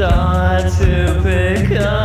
start to pick up.